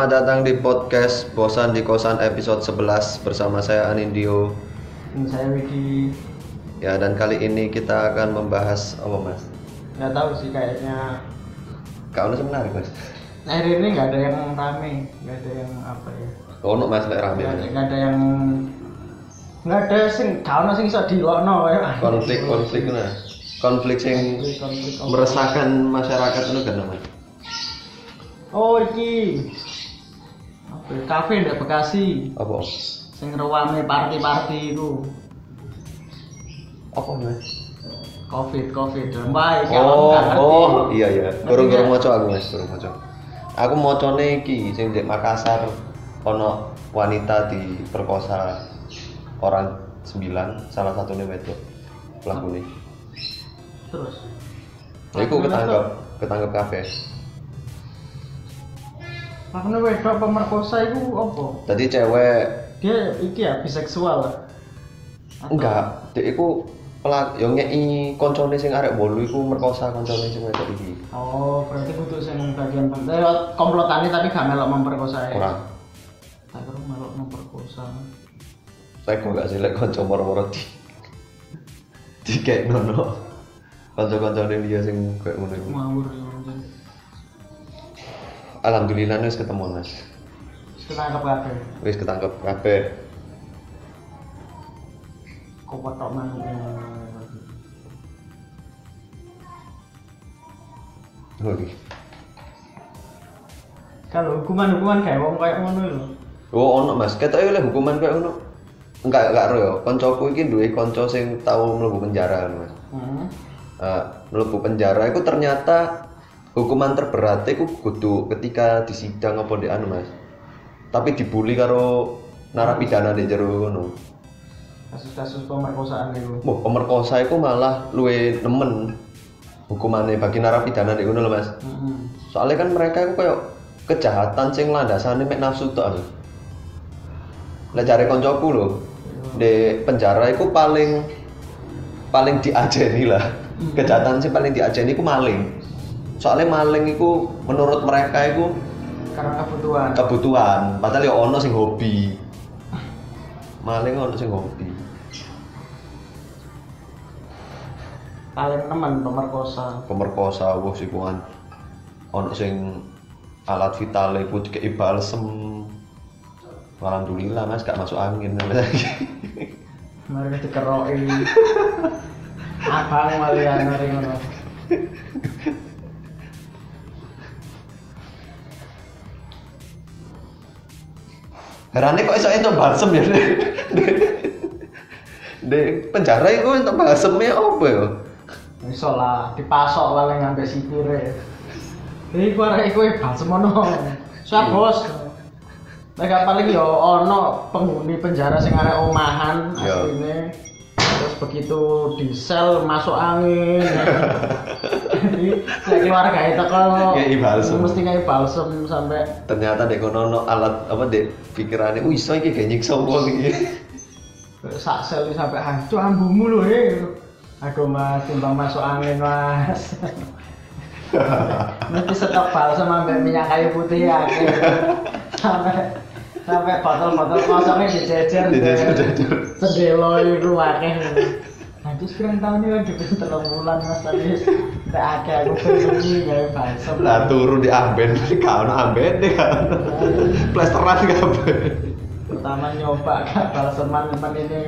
Selamat datang di podcast Bosan di Kosan episode 11 bersama saya Anindio. Ini saya Widi Ya, dan kali ini kita akan membahas apa, Mas? nggak tahu sih kayaknya Kau ini menarik, Mas. akhir ini nggak ada yang rame nggak ada yang apa ya Oh, no, Mas, lek rame. nggak ada, nggak yang nggak ada sing kau sing iso dilokno ya Konflik, konflik nah. Konflik yang Konflik, konflik, konflik. meresahkan masyarakat itu kan, Mas. oh iki kafe ndak Bekasi Apa? sing rewame party-party itu Apa, Mas? covid covid mbak iki Oh, aku oh, iya iya. Kurang kurang moco aku, Mas, kurang moco. Aku mocone iki sing di Makassar ono wanita diperkosa orang sembilan, salah satunya wedok pelaku ini. terus Ya, iku ketangkep, ketangkep kafe. Makanya wedok pemerkosa itu apa Tadi cewek dia iki ya biseksual Atau- enggak, dia iku pelak yo ngeki koncone sing arek bolu iku merkosa koncone sing wedok iki. Oh, berarti kudu sing bagian penting komplotane tapi gak melok memperkosa ya. Ora. Tak kira melok memperkosa. Saya kok gak sih lek kanca moro-moro di dikek nono. Kanca-kancane dia sing kayak ngono iku. Ngawur ya. Alhamdulillah wis ketemu Mas. Ketangkep kabeh. Wis ketangkep kabeh. Kok manuk. Oke. Kalau hukuman-hukuman kayak wong kayak ngono lho. Oh ono Mas, ketoke oleh hukuman kayak ngono. Enggak enggak ro yo. Koncoku iki duwe kanca sing tau mlebu penjara Mas. Hmm. Uh, mlebu penjara itu ternyata hukuman terberat itu kudu ketika disidang apa di anu Mas. Tapi dibully karo narapidana di jero ngono. Kasus-kasus pemerkosaan itu. Wah, pemerkosa itu malah luwe nemen hukumannya bagi narapidana di ngono Mas. Hmm. Soalnya kan mereka itu kayak kejahatan sing landasane mek nafsu tok. lho. Lah jare koncoku lho, di penjara itu paling paling diajeni lah. Kejahatan sing paling diajeni itu maling. Soalnya maling itu menurut mereka itu Karena kebutuhan. kebutuhan, padahal ya ono sing hobi. Maling ono sing hobi. Paling teman pemerkosa. Pemerkosa wah sih kuan. Ono sing alat vital iku dikei balsem. Alhamdulillah Mas gak masuk angin. Mari dikeroki. Abang malian mari ngono. Herane kok iso entuk balsem ya. Di penjara itu entuk balsemnya apa ya? Iso lah, dipasok paling ngambil sipire. Iki ku arek kowe balsemono. Siap bos. Nek paling yo ono penghuni penjara sing arek omahan Iya. asline. Begitu di sel masuk angin. Jadi lek keluarga itu kalau balsem. mesti kayak balsem sampai Ternyata dek kono ono alat apa dek pikirane, wih iki gak nyiksa wong iki. sak sel sampai hancur ambumu lho he. Aduh mas, timbang masuk angin mas. Nanti stok balsam sampai minyak kayu putih ya. sampai sampai botol-botol kosongnya dijejer. Dijejer-jejer. Sedelo itu akeh. Nanti sekarang tahun ini udah bisa telung bulan mas tapi tidak ada aku beli gawe balsam. Lah turu di amben, gak ono amben deh kan. Plesteran kabeh. Pertama nyoba gak balseman men ini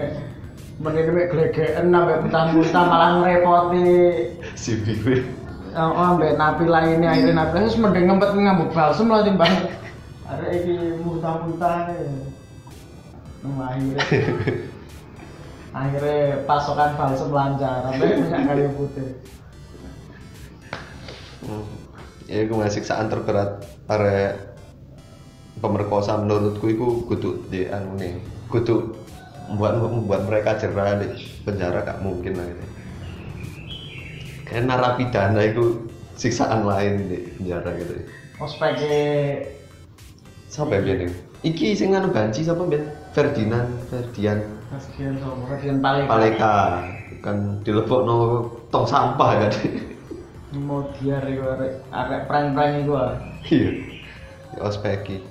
men ini mek glegeken sampai muntah-muntah malah ngerepoti Si Bibi. Oh, ambek napi lainnya akhirnya napi lainnya terus mending ngempet ngambuk balsem lah timbang ada ini muntah-muntah akhirnya akhirnya pasokan balsem lancar sampai minyak kayu putih Hmm. Ya iku masih siksaan terberat are pemerkosa menurutku iku kudu di anu nih, kudu membuat membuat mereka jerah di penjara gak mungkin lah gitu. Kayak narapidana itu siksaan lain di penjara gitu. ospeknya Sampai biar Iki sing anu banci sapa ben? Ferdinand, Ferdian. Kasihan sama kasihan paling Paleka. Kan dilebokno tong sampah kan. mau iku arek arek prank-prank iku ah. iya. Ya ospeki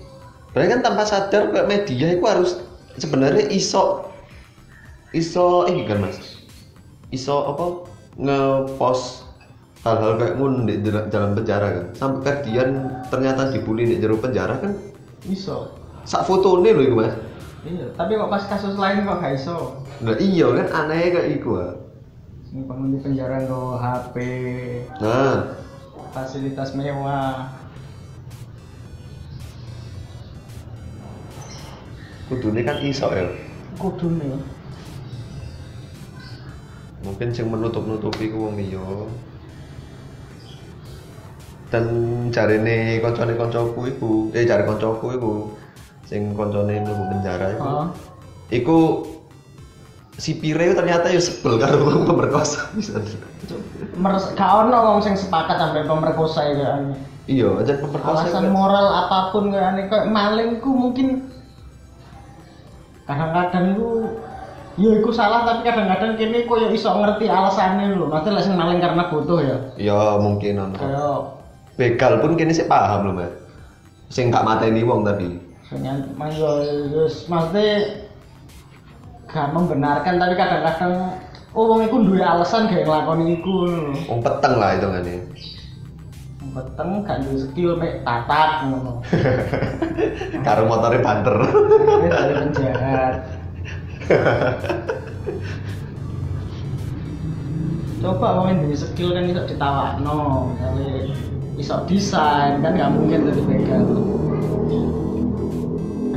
berarti kan tanpa sadar kayak media itu harus sebenarnya iso iso ini kan mas. Iso apa ngepost hal-hal kayak ngono di dal- dalam penjara kan. Sampai kadian ternyata dibully di jero penjara kan iso. Sak fotone loh itu mas. Iya tapi kok pas kasus lain kok gak iso? Nah iya kan anehnya kayak iku. Sing penghuni penjara nggo HP nah. Fasilitas mewah. Kudune kan iso ya kudune. Mungkin sing menutup-nutupi ku wong liya dan jarene koncone koncoku iku eh jare koncoku iku sing koncone mlebu penjara iku Heeh. iku sipire ternyata ya sebel karo wong pemerkosa bisa Meres gak ono wong sing sepakat sampai pemerkosa ya kan. iya aja pemerkosa Alasan kan. moral apa pun kayak aneh kayak maling ku mungkin kadang-kadang itu ya iku salah tapi kadang-kadang kini kok ya iso ngerti alasannya lho. Nanti lah sing maling karena butuh ya. ya mungkin ono Kayak begal pun kini sih paham loh mas sing gak mateni wong tapi mas yus, maksudnya gak membenarkan tapi kadang-kadang oh wong iku duwe alasan gak nglakoni iku. Wong peteng lah itu kan Peteng gak duwe skill mek tatak ngono. karo motornya banter. Ini dari penjahat. Coba wong duwe skill kan iso ditawakno, misalnya iso desain kan gak mungkin jadi begal.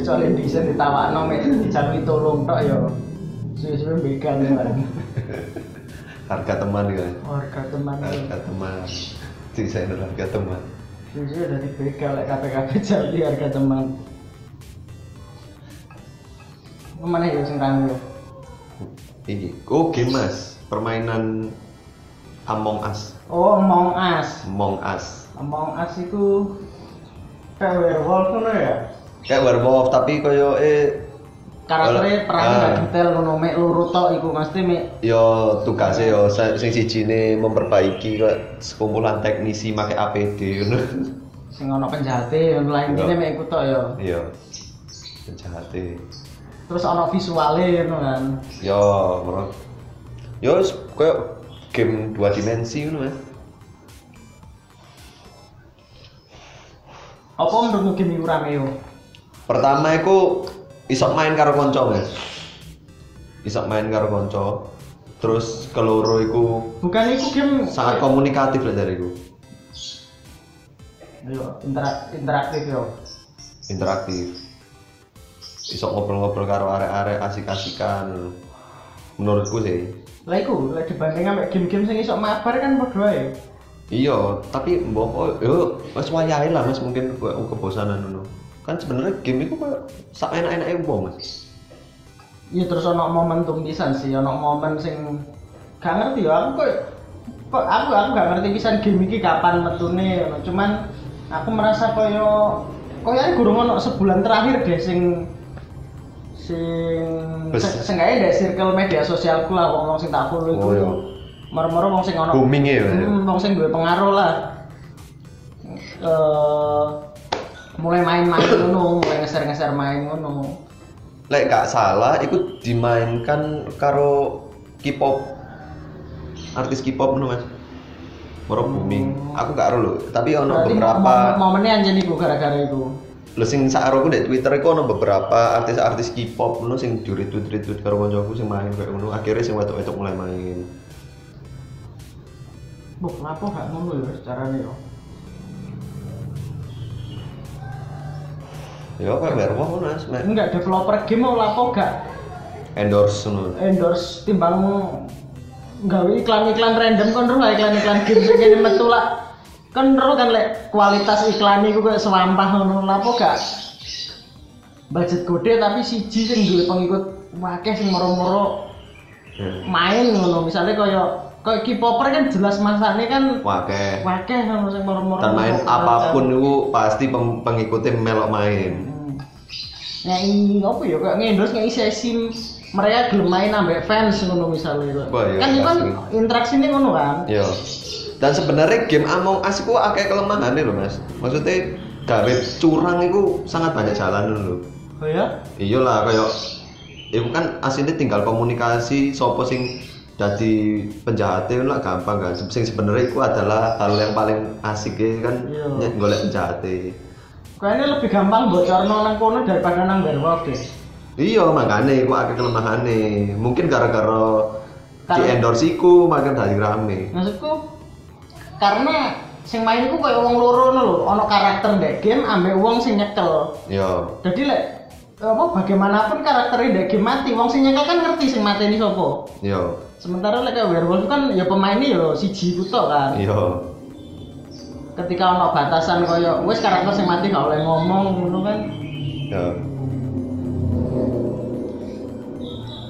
Kecuali desain ditawakno mek dijalui tolong tok ya. Suwe-suwe begal kan. harga teman kan Warga teman harga teman desainer harga teman Suwe-suwe dari begal lek KPKP jadi harga teman. Ke mana ya sing yo? ini oh game mas permainan Among Us Oh, Among Us. Among Us Among Us itu kayak werewolf ngono ya. kayak werewolf tapi koyo eh Karakternya perang ah. gak detail ngono mek loro tok iku mesti mek yo tugasnya yo sing siji memperbaiki kok sekumpulan teknisi pakai APD ngono sing ono penjahate ngono lain Yo. ini mek iku tok ya. iya penjahate Terus ono visuale ngono kan. yo menurut yo koyo game dua dimensi ngono mas. Apa menurutmu game iku rame yo? pertama iku iso main karo konco mas. Iso main karo konco. Terus keloro iku Bukan iku game sangat komunikatif lah dariku Yo, interak interaktif yo. interaktif. Iso ngobrol-ngobrol karo arek-arek asik-asikan menurutku sih Lah iku lek dibanding ambek game-game sing iso mabar kan padha ae. iya tapi mbok yo wis wayahe lah mas mungkin koyo kebosanan ngono kan sebenarnya game itu koyo sak enak-enake wong mas Iya terus ono momentum pisan sih, ono momen sing gak ngerti ya aku kok kok aku aku gak ngerti pisan game iki kapan metune. Cuman aku merasa koyo koyo ae gurung ono sebulan terakhir deh sing sing Bes- se- seenggaknya deh circle media sosialku lah wong-wong sing tak follow Oh, iku. iya. Moro-moro wong sing ono booming ya Mas? Hmm, wong sing duwe pengaruh lah. Eh mulai main-main ngono, mulai ngeser-ngeser main ngono. lek gak salah itu dimainkan karo K-pop artis K-pop ngono mas Moro booming aku gak ero lho tapi ono beberapa momen- momennya anjir iku gara-gara itu. Lho sing sak aku di Twitter iku ono beberapa artis-artis K-pop ngono sing di retweet retweet karo kancaku sing main kayak ngono akhirnya sing wetok-wetok mulai main Bu, kenapa gak ngono ya caranya yo? ya kayak werewolf ngono mas Enggak developer game mau lapo gak endorse ngono endorse timbang gawe iklan-iklan random kan ro iklan-iklan game sing kene metu lah. Kan kan lek kualitas iklan iku kayak sewampah ngono. Lapo gak? Budget gede tapi siji sing duwe pengikut wakeh sing moro-moro Hmm. main ngono. Misalnya kaya kaya K-popper kan jelas masane kan wah kayak wakeh ngono sing moro-moro. Dan main apa pun itu pasti pengikutnya melok main. Hmm. Ngei apa ya kayak ngendos ngei sesi mereka gelem main ambek fans ngono misalnya Wah, iya, kan itu kan pasti. interaksinya ngono kan? Yo dan sebenarnya game Among Us itu akeh kelemahannya loh mas maksudnya gawe curang itu sangat banyak jalan loh Oh ya? iya lah kayak itu kan aslinya tinggal komunikasi sopo sing jadi penjahatnya lah gampang kan sing sebenarnya itu adalah hal yang paling asik ya kan Iya. golek penjahatnya Kayaknya lebih gampang bocor nang kono daripada nang deh. iya makanya itu akeh kelemahannya mungkin gara-gara di endorse iku makin dari rame Maksudku karena sing main ku kayak wong loro lho, ana karakter ndek game ambek wong sing nyekel. iya Jadi lek apa bagaimanapun karakternya ndek game mati, wong sing nyekel kan ngerti sing mateni sapa. iya Sementara lek kayak werewolf kan ya pemainnya ya siji kutok kan. iya Ketika ana batasan kaya wis karakter sing mati gak oleh ngomong ngono kan. Ya.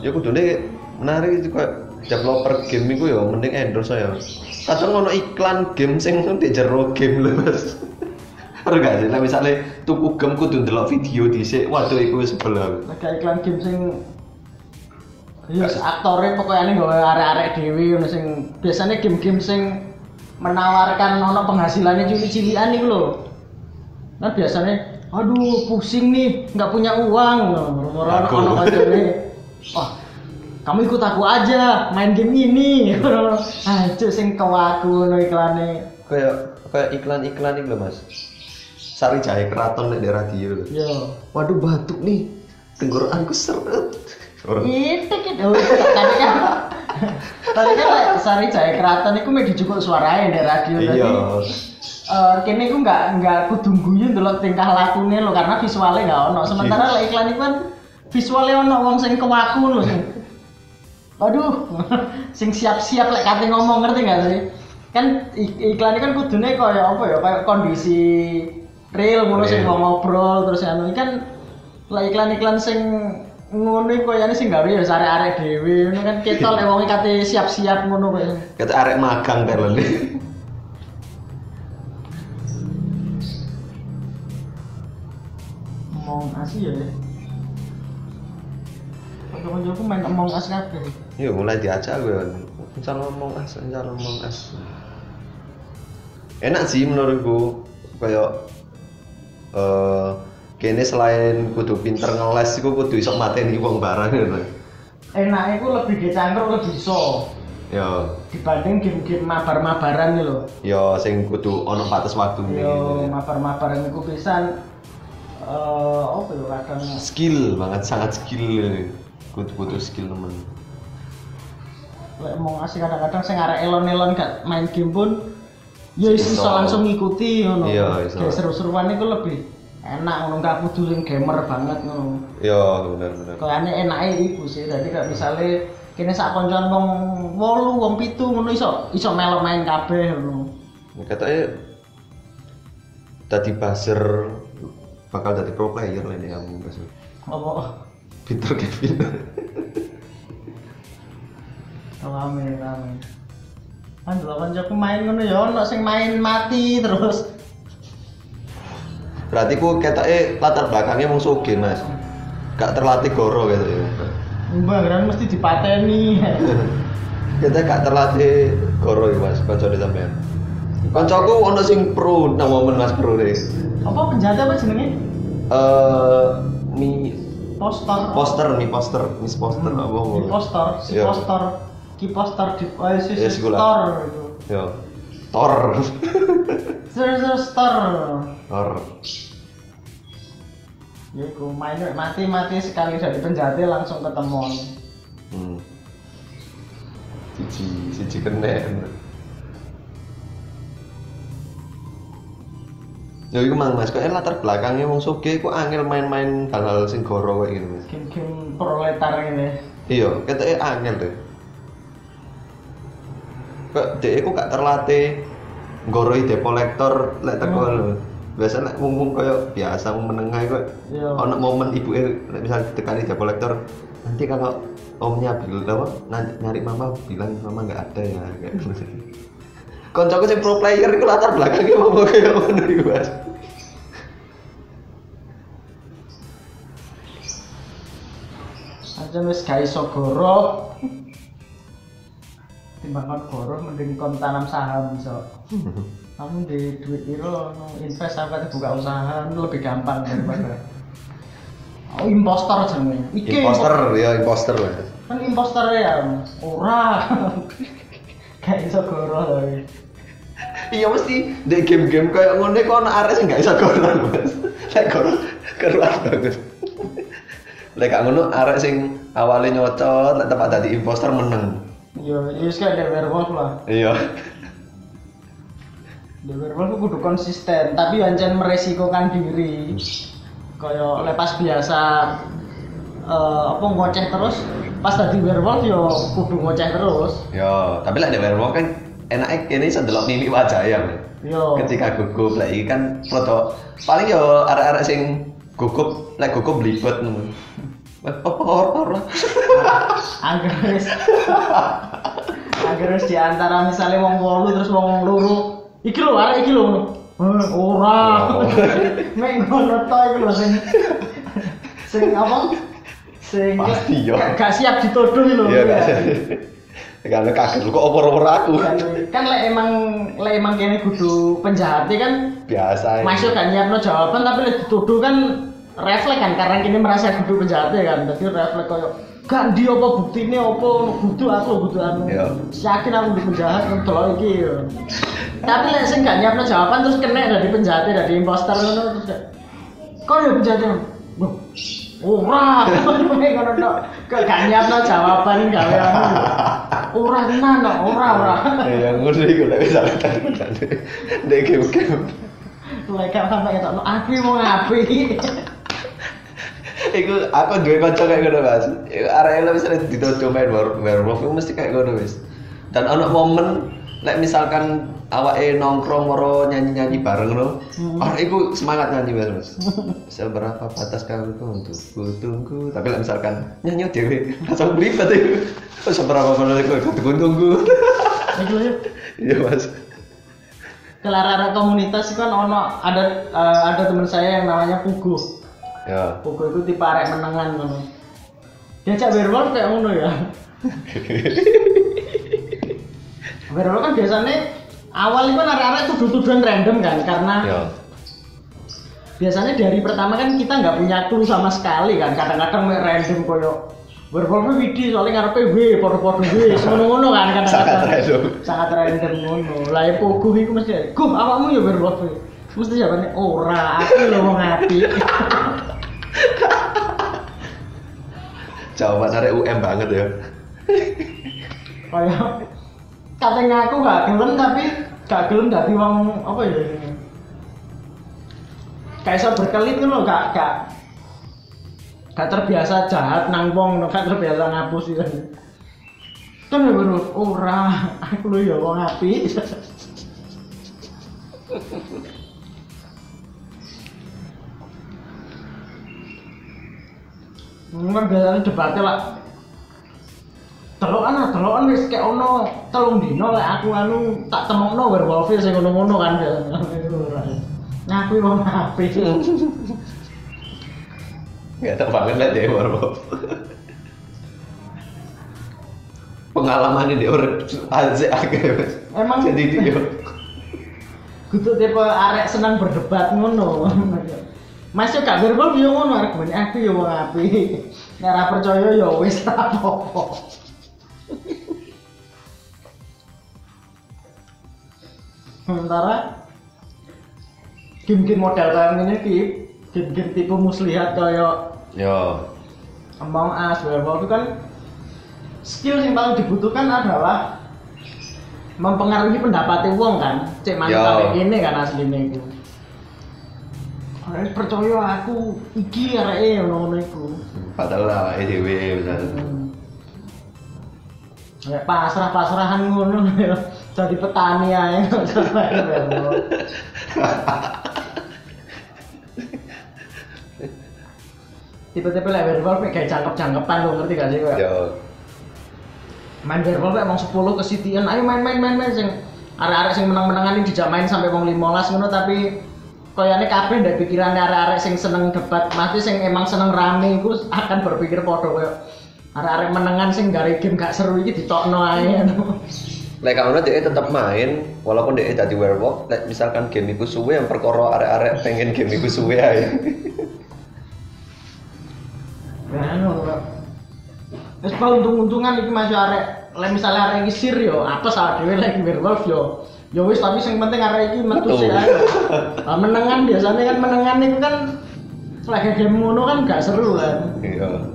Ya kudune menarik itu kayak developer game iku ya mending endorse ya. Kadang ono iklan game sing di jero game lho, Mas. Ora gak sih, misalnya tuku game kudu ndelok video dhisik, waduh iku wis sebel aku. Lek kayak iklan game sing Ya, pokoknya nih gawe arek-arek dewi, ngono sing biasanya game-game sing menawarkan ono penghasilannya cili-cilian nih loh. Kan biasanya, aduh pusing nih, nggak punya uang, Aku. ono kancane, wah kamu ikut aku aja main game ini, aja sing kewaku no iklannya. Kayak kayak iklan-iklan lho, Mas. Sari Jahe Keraton di radio lho. Yo, Waduh batuk nih. Tenggorokanku seret. Itu gitu, tadi kan, tadi kan Sari Jaya Keraton itu mau dijukuk suaranya di radio Iya. jadi eh kini aku nggak nggak kudu guyu delok tingkah lakunya lo karena visualnya nggak ono sementara lah iklan itu kan visualnya ono wong sing kewaku lo sing aduh sing siap-siap lek kate ngomong ngerti nggak sih kan ik- iklan kan kudune kaya apa ya kayak kondisi real ngono sing ngobrol terus anu Ini kan lah iklan-iklan sing ngono iku kayane sing gawe ya arek-arek dhewe ngono kan ketol lek wong kate siap-siap ngono kaya kata arek magang kan lho. Among Us ya. Kanca-kancaku main Among Us kabeh. Iya mulai diajak gue misal ngomong as, misal ngomong as. Enak sih menurutku kayak eh kene selain kudu pinter ngeles iku kudu iso mateni wong barang gitu. Enaknya ku lebih dicangkruk lebih iso Ya, dibanding game-game mabar-mabaran nih lho. ya sing kudu ono batas waktu nih. Yo mabar-mabaran iku pisan eh apa ya kadang Skill banget sangat skill. Kudu skill temen. Among Us kadang-kadang sing arek elon-elon gak main game pun ya iso langsung ngikuti ngono. Iya, iso. Kayak seru-seruan iku lebih enak ngono gak kudu sing gamer banget ngono. Ya bener bener. Kayaknya enaknya iku sih, jadi kayak misalnya kini sak koncoan wong wolu, wong pitu ngono iso iso melok main kabeh ngono. Katanya tadi buzzer bakal jadi pro player lah ini kamu. Apa? Peter Kevin. Rame rame. Kan dulu koncoku main ngono ya ono sing main mati terus. Berarti ku ketake latar belakangnya mau soge mas. Gak terlatih goro gitu ya. Mbak kan mesti dipateni. Kita gak terlatih goro ya mas. Kancane sampean. Kancaku ono sing pro nang momen mas pro deh. apa penjahat apa jenenge? Eh mi Poster. poster mi poster mi poster Hmm, apa Si poster, si Iya. poster. Ki poster di oh, si, Ya, si sikulah. store itu. Ya. Tor. Sur store. Tor. Ya iku main mati mati sekali dari penjahatnya langsung ketemu. Hmm. Siji siji kenen. Ya iku mang Mas, kok latar belakangnya wong soge kok angel main-main hal-hal sing goro kayak gitu Mas. Game-game proletar ini. Iya, keteke angel deh. Kok dhek iku gak terlatih nggoroi depolektor lek teko Hmm. lho. Biasa lek mung koyo biasa menengah iku Iya. ono momen ibuke lek misal ditekani depolektor nanti kalau omnya bilang apa nanti nyari mama bilang mama nggak ada ya kayak gitu. Koncoku sing pro player iku latar belakangnya mau kayak ngono iku Mas. Aja wis gak iso goro. Timbang kon mending kon tanam saham iso kamu di duit piro no, invest apa buka usaha itu lebih gampang daripada oh impostor jenenge. Iki imposter ya imposter lah. Kan imposter ya ora. Kayak iso goro tapi. Iya mesti di game-game kayak ngono kok ana arek sing gak iso goran mas. Lek goran keruan banget. Lek gak ngono arek sing awalnya nyocot lek tempat dadi imposter meneng yo yo wis kayak The werewolf lah. Iya. The werewolf kudu konsisten tapi ancen meresikokan diri. Kaya lepas biasa eh, apa ngoceh terus pas tadi werewolf yo kudu ngoceh terus. Yo tapi lek di werewolf kan enaknya kene iso delok mimik wajah ya yo ketika gugup lek iki kan foto paling yo arek-arek sing gugup lek gugup blibet ngono apa ora angger wis. Angger wis di antara misalnya wong wolu terus wong loro. Iki lho arek iki lho. Eh, ora. Oh. mek ngono to iki lho sing sing apa? Sing Pasti, yo. gak, siap dituduh lho. Iya gak kan kaget lu kok opor-opor aku? Kan, lek emang lek emang kene kudu penjahatnya kan biasa ya. masuk kan nyiapno jawaban tapi lek dituduh kan refleks kan karena kini merasa kudu penjahatnya kan. Jadi refleks koyo gak di apa buktine apa kudu aku kudu anu Iya. yakin aku di penjahat kan delok iki yo. Tapi lek sing gak nyiapno jawaban terus kena dari penjahatnya dari imposter ngono terus kayak kok ya penjahatnya? Loh, ora. Ngono tok. Kok gak nyiapno jawaban gawe anu ora tenan kok ora ora. Ya ngono iku lek bisa dek game-game lek gak sampe ketok aku mau ngapi Iku aku duwe kanca kayak ngono Mas. Arek lek misalnya wer- werewolf iku mesti kayak ngono wis. Dan ono momen lek misalkan awake nongkrong moro nyanyi-nyanyi bareng ngono. Hmm. Arek iku semangat nyanyi Mas. Mas. Seberapa batas kau untuk ku tunggu. Tapi lek misalkan nyanyi dhewe langsung belibet iku. Seberapa menit kau tunggu tunggu. Iku ya. Iya Mas. Kelarara komunitas itu kan ono ada eh, ada teman saya yang namanya Pugu. Ya. Itu tipe arek menengan ngono. Diajak werewolf kayak ngono ya. werewolf kan biasanya awal itu kan arek-arek tuduh-tuduhan random kan karena Ya. biasanya dari pertama kan kita nggak punya clue sama sekali kan kadang-kadang random koyo werewolf widi soalnya ngarepe W podo-podo W ngono-ngono kan kadang-kadang Sangat random. sangat random ngono lah ya pogo iku mesti guh awakmu ya werewolf mesti jawabannya ora aku lho wong api Jawaban arek UM banget ya. kaya katanya aku gak gelem tapi gak gelem dadi wong apa ya kayak iso berkelit kan lo gak gak gak terbiasa jahat nang wong gak terbiasa ngapus gitu kan ya baru ora aku lho ya wong api Kan biasanya debatnya lah Telokan ah, telokan wis kayak ono telung dino lek aku anu tak temokno werewolf sing ngono-ngono kan Ngaku wong api. Gak tau banget lah dia werewolf. Pengalaman dia orang aja agak Emang- jadi dia. Kudu tipe arek senang berdebat ngono. Mas yo gak werewolf yo ngono arek ben aku yo wong api. Nek ora percaya yo wis ta apa. Sementara game-game model kayak ini ki game-game tipe muslihat kayak Yo, Among Us, Werewolf itu kan skill yang paling dibutuhkan adalah mempengaruhi pendapatnya wong kan cek kayak ini kan aslinya itu Arek percaya aku iki areke ngono iku. padahal lah misalnya. Hmm. Ya pasrah-pasrahan ngono ya. Jadi petani ae Tipe-tipe lek werewolf kayak cangkep-cangkepan lo ngerti gak sih kowe? Yo, main werewolf emang 10 ke Cityan ayo main main main main sing arek-arek sing menang-menangan ini dijak main sampai wong 15 ngono tapi koyane kabeh ndek pikirane arek-arek sing seneng debat mati sing emang seneng rame iku akan berpikir padha koyo arek-arek menengan sing gare game gak seru iki ditokno ae Lek ngono dia tetap main walaupun dia jadi werewolf, lek misalkan game iku suwe yang perkara arek-arek pengen game iku suwe ae. Ya anu. Wis pa untung-untungan iki masuk arek lek misale arek iki sir yo apa salah dhewe lek werewolf yo. Ya wis tapi sing penting arek iki metu sih ae. Menengan biasanya kan menengan itu kan lagi game ngono kan gak seru kan. Iya.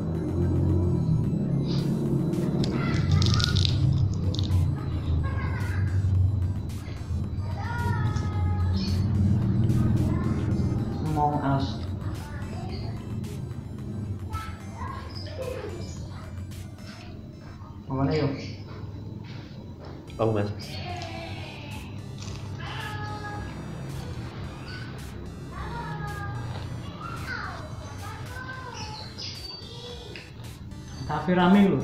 Among Us. Mana yuk? Oh, Mas.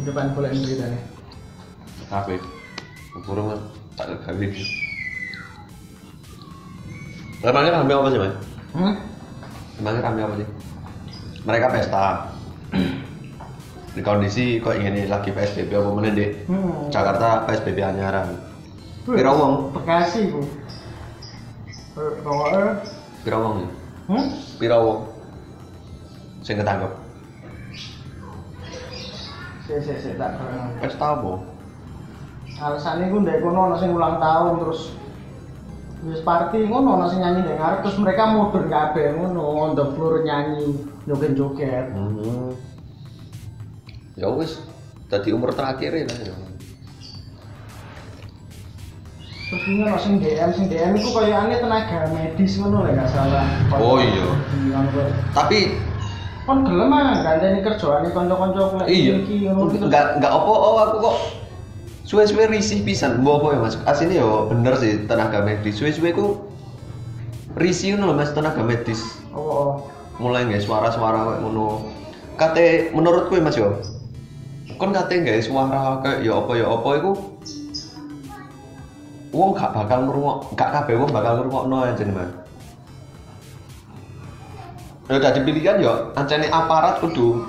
Depan bola beritanya. Kafe. Burung kan tak gawe. Emangnya rame apa sih, Mas? Hmm? Emangnya rame apa sih? Mereka pesta. Di kondisi kok ini lagi PSBB apa mana di Hmm. Jakarta PSBB anyaran. Pira wong? Bekasi bu. Pokoknya. Pira wong ya? Hmm? Pira wong? Sing ketangkep. Si si si tak pernah. Pesta apa? Alasannya gue ndek kono ono sing ulang tahun terus wis party ngono ono sing nyanyi ndek ngarep terus mereka modern kabeh ngono on the floor nyanyi joget-joget. Hmm. Ya wis, tadi umur terakhir ya lah. ya. Terus ini sing DM sing DM iku koyoane tenaga medis ngono lek gak salah. Oh, iya. Kantor. Tapi Kon gelem ah ganteni kerjaane kanca-kanca lek iya, enggak enggak oh aku kok suwe-suwe risih pisan. Mbok apa ya Mas? Asine yo bener sih tenaga medis. Suwe-suwe ku risih ngono Mas tenaga medis. Oh, oh. Mulai nggak suara-suara kayak ngono. Kate menurutku ya Mas yo. Kon kate nggak suara kayak ya apa ya apa iku Wong gak bakal ngrungok, gak kabeh wong bakal ngrungokno aja Mas. Ya udah pilihan ya, ancane aparat kudu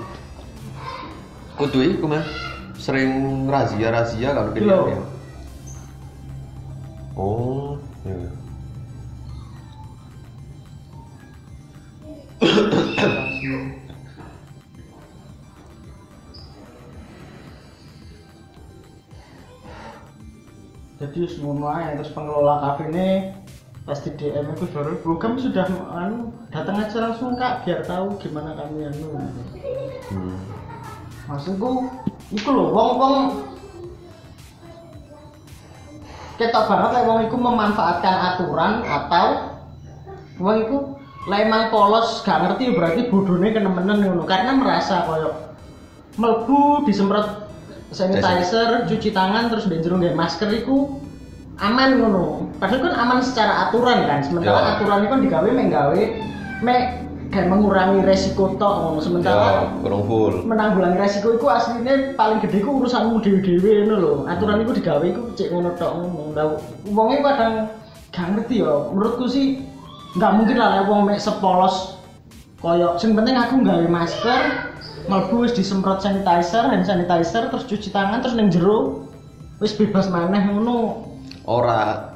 kudu iku Mas. Sering razia-razia kalau pilihan Iya. ya. Oh, iya. jadi semua terus pengelola kafe ini pasti DM aku baru bro kamu sudah anu datang aja langsung kak biar tahu gimana kami anu. Hmm. maksudku itu loh wong wong. Ketok banget kayak wong itu memanfaatkan aturan atau wong itu lah emang polos gak ngerti berarti bodohnya kenemenan ngono. Karena merasa koyo melbu disemprot sanitizer cuci tangan terus dan jerung masker itu aman ngono. Padahal kan aman secara aturan kan sementara Ya. aturan itu kan digawe menggawe me kayak mengurangi resiko tok ngono. Sementara Ya, kurang full. menanggulangi resiko itu aslinya paling gede ku urusanmu dewi-dewi itu loh aturan itu digawe itu cek ngono tok ngono. Lah wongnya kadang gak ngerti ya menurutku sih nggak mungkin lah wong mek sepolos koyo. Sing penting aku nggawe masker mlebu wis disemprot sanitizer hand sanitizer terus cuci tangan terus ning jero wis bebas maneh ngono Ora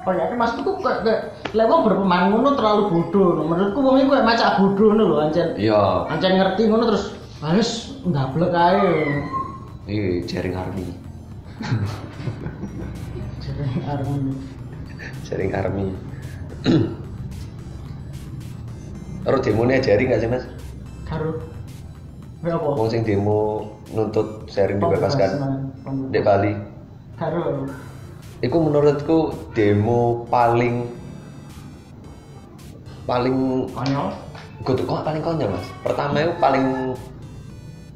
Oh ya, maksudku tuh kayak kayak lek wong berpemain ngono terlalu bodoh. Menurutku wong iku macak bodoh ngono lho, ancen. iya, Ancen ngerti ngono terus harus ndablek ae. ini jaring army. Jadi army. Jaring army. Terus demonya jaring gak sih mas? Karo Kayak apa? Wong sing demo nuntut sharing dibebaskan di Bali. Karo Iku menurutku demo paling paling konyol. kudu kok paling konyol mas. Pertama itu paling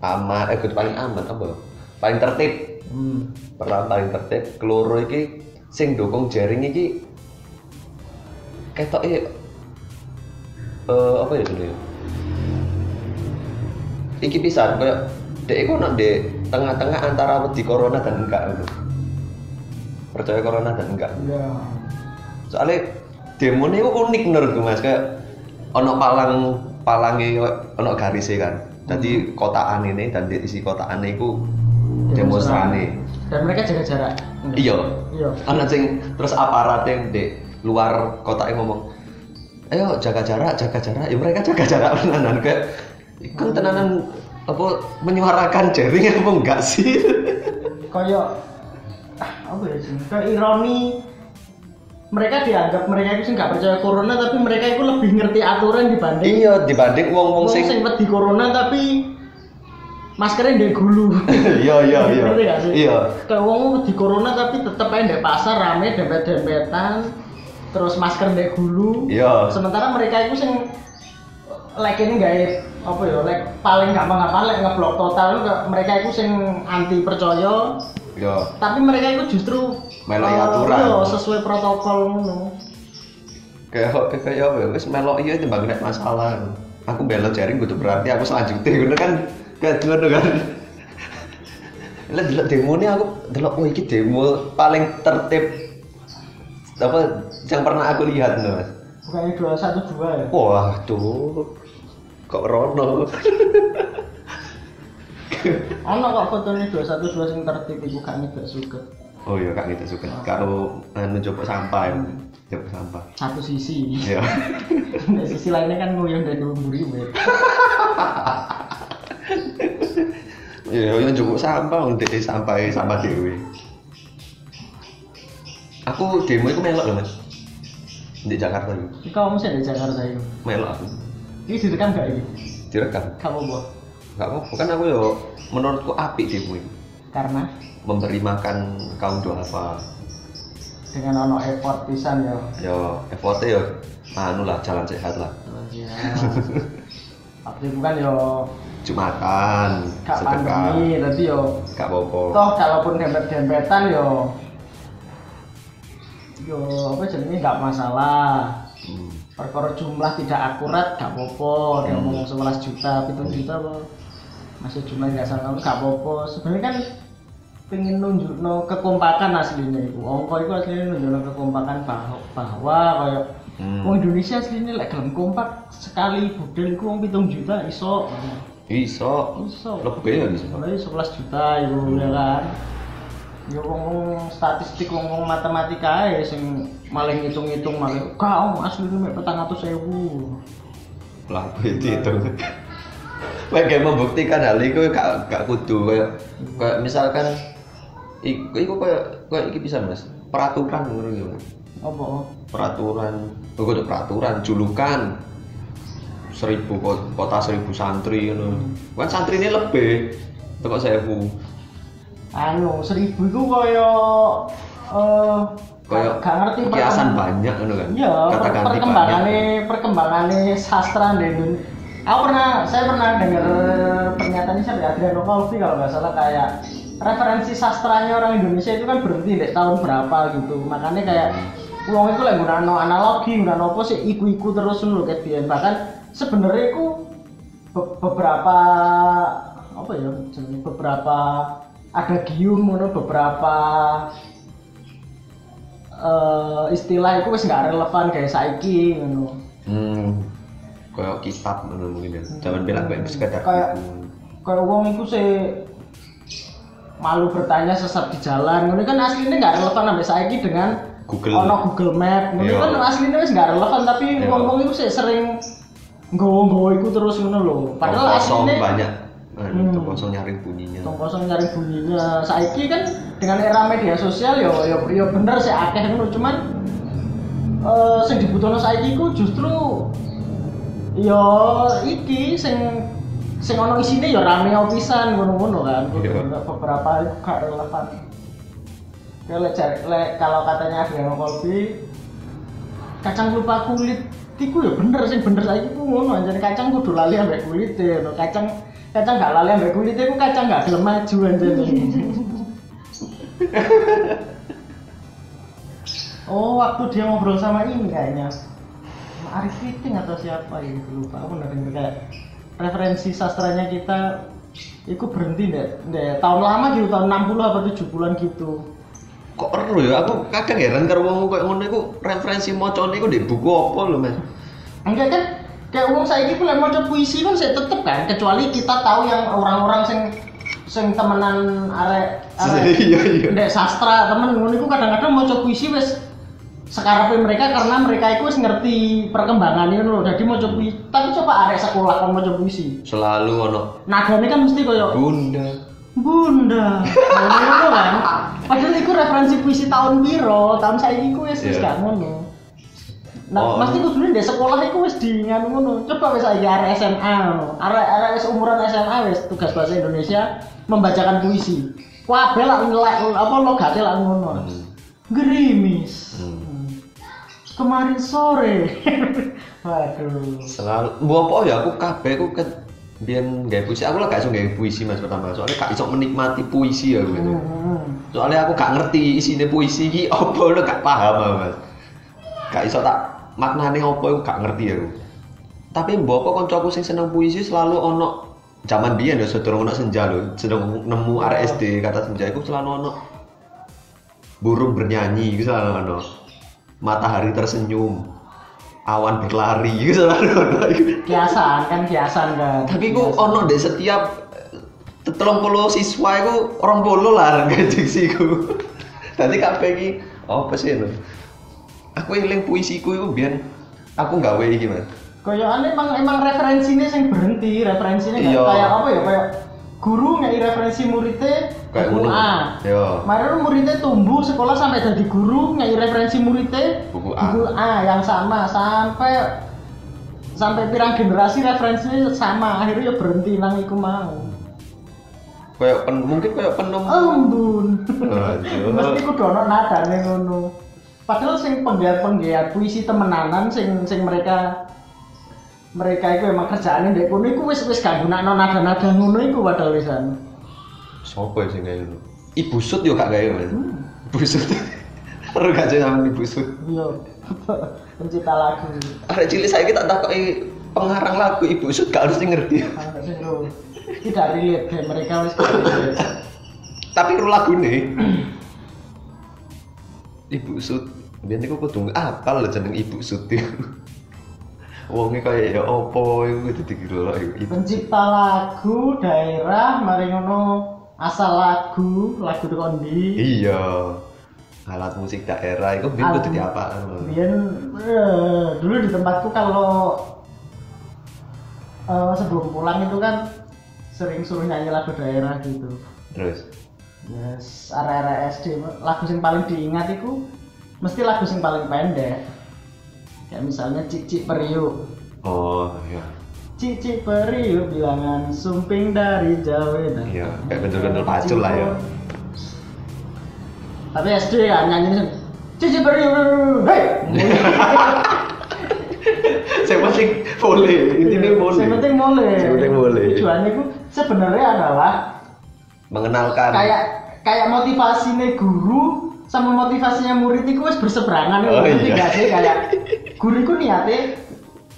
aman, eh kudu paling aman apa? Paling tertib. Hmm. Pertama paling tertib. Keloro iki sing dukung jaring iki ketok eh apa ya dulu ya? Iki pisan kayak dek iku nak di tengah-tengah antara wedi corona dan enggak gitu. Percaya corona dan enggak. Ya. soalnya demo ini unik menurutku mas kayak ono palang palangnya ono garisnya kan jadi kotaan ini dan di isi kotaan itu demonstrane. Dan mereka jaga jarak. Iya. Iya. Ana sing terus aparat yang di luar kota yang ngomong, ayo jaga jarak, jaga jarak. Ya mereka jaga jarak tenanan kayak kan tenanan apa menyuarakan jaring apa enggak sih? Kayak apa ya sih? Kayak ironi mereka dianggap mereka itu sih nggak percaya corona tapi mereka itu lebih ngerti aturan dibanding iya dibanding wong-wong wong sing sing wedi corona tapi maskernya ndek gulu. iya iya iya. Sih? Iya. Kayak wong wedi corona tapi tetep aja ndek pasar rame dempet-dempetan terus masker ndek gulu. Iya. Sementara mereka itu sing like ini gak apa ya, like paling gampang-gampang like ngeblok total mereka itu sing anti percaya Iya. tapi mereka itu justru Melok eh, aturan. iya, sesuai protokol ngono. Kayak kayak ya? Wis melok iya timbang nek masalah. Aku belok jaring kudu berarti aku selanjutnya ngono kan kayak ngono kan. Lah delok demo ini aku delok oh iki demo paling tertib apa yang pernah aku lihat nih mas. Bukannya dua satu dua ya? Wah tuh kok Rono. Ono kok dua satu dua sing tertib iku gak gak suka. Oh iya kak gitu suka. Kalau anu coba sampah, ya. coba sampah. Satu sisi. Iya. Di sisi lainnya kan nguyuh dan ngumburi wet. Iya, yang cukup sampah untuk sampah sampah dewi. Aku demo itu melok loh mas. Di Jakarta itu Kau mesti ada Jakarta itu. melok aku. Ini direkam gak ini? Direkam. Kamu buat? Gak apa, kan aku yo menurutku api demo itu. Karena Memberi makan kaum duafa. dengan ono effort pisan ya. Yo effortnya yo anu lah jalan sehat lah. Ya. Tapi bukan yo Jumatan, gak pandemi, tapi yo gak apa-apa. toh kalaupun dempet-dempetan yo yo apa jenenge nggak masalah. Hmm. Perkara jumlah tidak akurat gak apa-apa, dia ngomong 11 juta, 7 juta apa masih jumlah nggak salah gak apa-apa. Sebenarnya kan pengen nunjuk kekompakan aslinya itu. Ongko itu aslinya nunjuk kekompakan bahwa, bahwa kayak Hmm. Wong Indonesia aslinya lek gelem kompak sekali budal iku wong 7 juta iso. Iso, Iso. lebih ya bisa. Mulai 11 juta itu ya kan. Ya wong statistik wong wong matematika ae sing maling ngitung-ngitung maling kau asli mek 400.000. lah itu itu kayak membuktikan hal itu gak gak kudu kayak kayak misalkan iku iku kayak kayak iki bisa mas. Peraturan ngono ya Mas. Apa? peraturan. Oh kudu peraturan? Julukan. Seribu ko- kota seribu santri ngono. Kan santri ini lebih teko sewu. Anu, 1000 iku kaya eh kayak gak ngerti kiasan banyak ngono kan? Iya, kata ganti perkembangannya perkembangannya sastra di Indonesia. Aku pernah, saya pernah dengar pernyataan ini dari Adriano Colby kalau nggak salah kayak referensi sastranya orang Indonesia itu kan berhenti di tahun berapa gitu. Makanya kayak uang itu lagi guna analogi, guna apa sih iku-iku terus dulu kayak. Bahkan sebenarnya itu be- beberapa apa ya beberapa ada gium beberapa eh, istilah itu wis nggak relevan kayak saiki ngono. hmm kayak kitab ngono mungkin ya zaman bilang kayak sekedar Kayak-. Kayak wong itu sih malu bertanya sesat di jalan. Ngono kan aslinya nggak relevan sampai saiki dengan Google. ono Google Map. Ngono Iya. kan aslinya wis nggak relevan tapi Iya. wong-wong itu sih sering nggowo-nggowo iku terus ngono lho. Padahal kosong aslinya banyak anu, Hmm. kosong nyaring bunyinya tong kosong nyari bunyinya saiki kan dengan era media sosial yo yo yo bener sih akeh ngono cuman eh sing dibutuhno saiki ku justru yo iki sing sing ono isine yo rame pisan ngono-ngono kan. Iya. beberapa itu gak relevan. Jar- lek kalau katanya Adriano Colby kacang lupa kulit iku ya bener sing bener saiki ku ngono. Anjane kacang kudu lali ambek kulit no. kacang kacang gak lali ambek kulit iku kacang gak gelem maju anjane. Oh, waktu dia ngobrol sama ini kayaknya Arif Fitting atau siapa ya lupa aku udah denger kayak referensi sastranya kita itu berhenti deh, deh tahun lama gitu tahun 60 apa 70-an gitu. Kok perlu ya? Aku kadang heran karo wong kayak ngono iku referensi macane iku di buku apa lho Mas? Enggak kan kayak uang saya gitu lek maca puisi kan saya tetep kan kecuali kita tahu yang orang-orang sing sing temenan arek arek Iya iya. sastra temen ngono iku kadang-kadang maca puisi wis sekarepe mereka karena mereka wis ngerti perkembangannya lho. Dadi maca puisi. Tapi coba arek sekolah kan maca puisi. Selalu ono Nadane kan mesti koyo Bunda. Bunda. Ngono kan. Padahal iku referensi puisi tahun piro? Tahun saiki ku wis wis Iya. gak ngono. Nah, Oh. pasti kudune ndek sekolah iku wis di ngono. Coba wis saiki arek SMA. Arek arek wis umuran SMA wis tugas bahasa Indonesia membacakan puisi. Kabeh lah ngelak apa logate lah ngono. Hmm. Gerimis. Hmm. Kemarin sore. Waduh. Selalu mbok apa ya aku kabeh aku kan biyen gawe puisi aku lah gak iso gawe puisi Mas pertama soalnya gak iso menikmati puisi aku gitu. Hmm. Soalnya aku gak ngerti isine puisi iki apa lho gak paham Mas. Gak iso tak maknane apa aku gak ngerti aku. Tapi mbok apa kancaku sing seneng puisi selalu ono zaman biyen ya sedurung ono senja lho, sedurung nemu arek SD kata senja iku selalu ono burung bernyanyi iku selalu ono. Matahari tersenyum, awan berlari iku. Kiasan kan kiasan kan. Tapi ku Kiasan. ono deh setiap telung puluh siswa iku orang puluh lah gaji ku. Tadi kabeh iki apa sih lho? Aku eling puisiku iku biyen aku gawe iki, Mas. Kayak emang emang referensinya yang berhenti, referensinya nggak Iya. kayak apa ya kayak guru nggak referensi muridnya Kayak buku. A. Iya. Kemarin muridnya tumbuh sekolah sampai jadi guru nggak referensi muridnya Buku A. A yang sama sampai sampai pirang generasi referensinya sama akhirnya ya berhenti nang iku mau. Kayak pen, mungkin kayak penem. Embun. Aduh. Mesti kudu ono nadane ngono. Padahal sing penggiat-penggiat puisi temenanan sing sing mereka mereka itu emang kerjaannya ndek kono iku wis wis gak gunakno nada-nada ngono iku padahal wisan. Sopo ya sing gawe ngono? Ibu Sut yo gak Mas. Hmm. Ibu Sut. Perlu gak sih sama Ibu Sut? Iya. Pencipta lagu. Arek cilik saiki tak takoki pengarang lagu Ibu Sut gak harus ngerti. Tidak relate kayak mereka wis. Tapi ru lagune Ibu Sut biyen iku kudu apal lho jeneng Ibu Sut iku. Wonge kaya ya opo iku kudu dikira iku. Pencipta lagu daerah mari ngono asal lagu lagu ndi. Iya. Alat musik daerah iku biyen kudu Album. diapal. Biyen eh, dulu di tempatku kalau eh, sebelum pulang itu kan sering suruh nyanyi lagu daerah gitu. Terus Yes, area-area SD lagu yang paling diingat itu mesti lagu yang paling pendek. Kayak misalnya Cici Periuk. oh iya. Cici Periuk bilangan sumping dari Jawa. Nah, Iya, kayak bener-bener pacul lah ya. Tapi SD kan nyanyi Cici Periuk. Hei. Saya penting boleh, intinya boleh. Yang penting boleh. Yang penting boleh. Tujuannya itu sebenarnya adalah Mengenalkan. kayak kayak motivasinya guru sama motivasinya murid itu wis berseberangan Oh, iya. gak sih kayak guru itu niatnya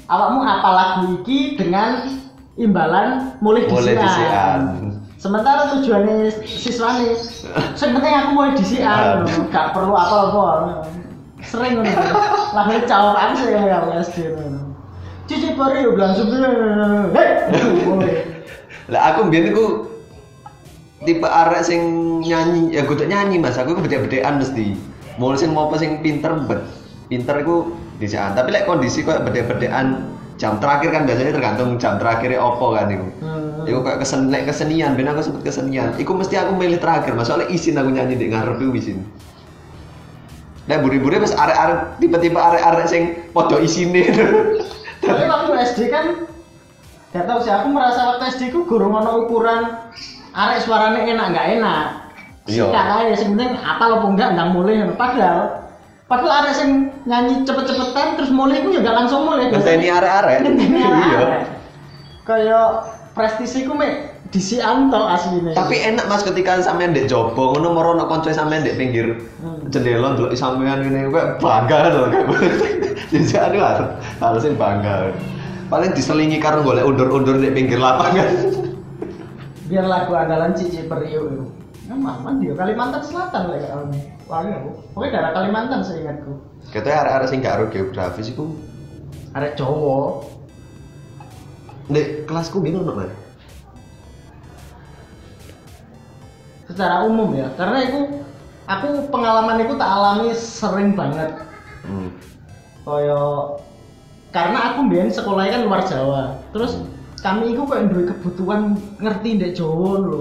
awakmu apa lagu iki dengan imbalan mulai disian. disian. Sementara tujuannya siswanya, sebenarnya aku mulai disian, Ah. gak perlu apa-apa. Sering ngono. Lagu cawakan sih ya SD ngono. Cici pari bilang sebenarnya, hei. Lah aku biyen iku tipe arek sing nyanyi, ya kudu nyanyi Mas. Aku iku bedek-bedekan mesti. Mulai sing mau apa sing pinter bet. Pinter iku disian. Tapi lek kondisi koyo bedek-bedekan jam terakhir kan biasanya tergantung jam terakhirnya opo kan iku. Hmm. Iku kayak kesen, lek kesenian, ben aku sempet kesenian. Iku mesti aku milih terakhir, Mas. Soalnya izin aku nyanyi di ngarep iku izin. Nah, buri-buri pas arek-arek tipe-tipe arek-arek sing podo isine. Tapi waktu SD kan gak tahu sih aku merasa waktu SD ku gurung ono ukuran arek suaranya enak nggak enak. Iya. Aja sing penting apa lo enggak ndang mulai padahal padahal arek sing nyanyi cepet-cepetan terus mulai ku ya gak langsung mulai. Ngenteni arek-arek. Ngenteni Iya. arek. Kayak prestisi ku mek disian to asline. Tapi enak Mas ketika sampean ndek jobo ngono moro ono kanca sampean ndek pinggir Hmm. jendela ndelok sampean ngene kowe bangga lho. Jadi aduh harus harusnya bangga. Paling diselingi karo golek undur-undur ndek pinggir lapangan. biar lagu andalan Cici Periuk itu. Mana dia Kalimantan Selatan lah ya. Wangi aku. Pokoknya daerah Kalimantan seingatku. Katanya arek-arek sing gak geografis iku Arek Jawa. ndek kelasku ono Mas. secara umum ya karena itu aku pengalaman itu tak alami sering banget Hmm. kaya karena aku mbien sekolahnya kan luar Jawa terus kami itu kayak duwe kebutuhan ngerti ndek Jawa lho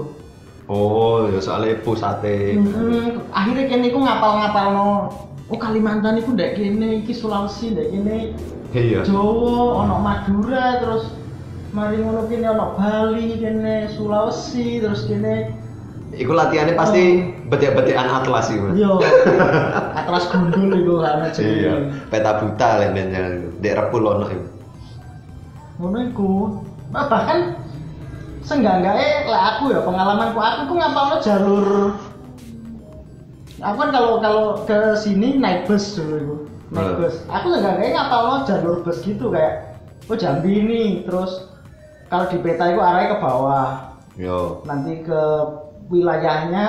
Oh, ya soalnya pusate. Hmm, akhirnya kene iku ngapal-ngapal no oh Kalimantan iku ndek kene iki Sulawesi ndek kene Iya. Jawa ono Madura terus mari ngono kene ono Bali kene Sulawesi terus kene Iku latihannya pasti betik-betikan atlas iku. yo atlas gundul iku ana Iya. jenenge Peta buta lainnya. Dek repul ono iku. ngono iku nah, bahkan seenggak-enggaknya lah aku ya pengalamanku aku ku ngapalno jalur aku kan kalau kalau ke sini naik bus dulu itu naik Hmm. bus aku seenggak-enggaknya ngapalno jalur bus gitu kayak oh Jambi ini terus kalau di peta itu arahnya ke bawah Yo. nanti ke wilayahnya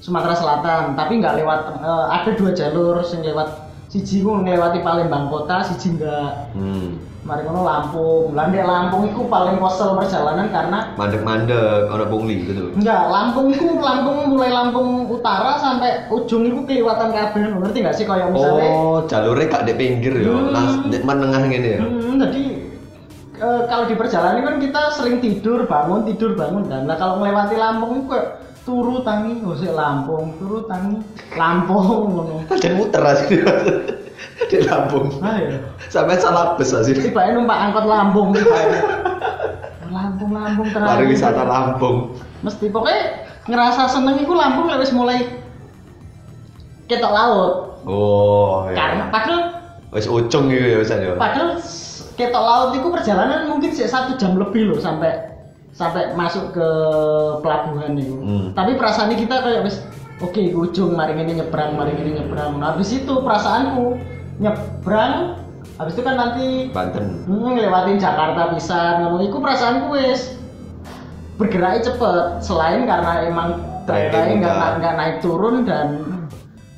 Sumatera Selatan tapi nggak lewat eh, ada dua jalur yang lewat siji ku ngelewati Palembang kota siji enggak Hmm. Mari ngono Lampung lah ndek Lampung itu paling kosel perjalanan karena Mandek-mandek ono pungli gitu. enggak Lampung itu Lampung mulai Lampung Utara sampai ujung itu kelewatan kabeh ngerti nggak sih kayak misalnya Oh, jalurnya gak di pinggir ya, Hmm. langsung di menengah gini ya. Hmm, jadi eh, kalau di perjalanan kan kita sering tidur bangun tidur bangun kan. Nah kalau melewati Lampung itu kayak turu tangi, oh sih Lampung, turu tangi, Lampung ngono. Dan muter aja di, Lampung. Nah ya, Sampai salah bus aja. tiba numpak angkot Lampung Lampung Lampung terang. Pariwisata Lampung. Mesti pokoknya ngerasa seneng itu Lampung lewis mulai ketok laut. Oh, iya. Karena padahal wis ucung gitu ya bisa ya. Padahal ketok laut itu perjalanan mungkin sih satu jam lebih loh sampai sampai masuk ke pelabuhan itu. Hmm. Tapi perasaannya kita kayak wis oke ke ujung mari ini nyebrang mari ini nyebrang. Nah, habis itu perasaanku nyebrang habis itu kan nanti Banten. hmm, ngelewatin Jakarta pisan ngono iku perasaanku wis bergeraknya cepet selain karena emang Ranking nggak nggak naik turun dan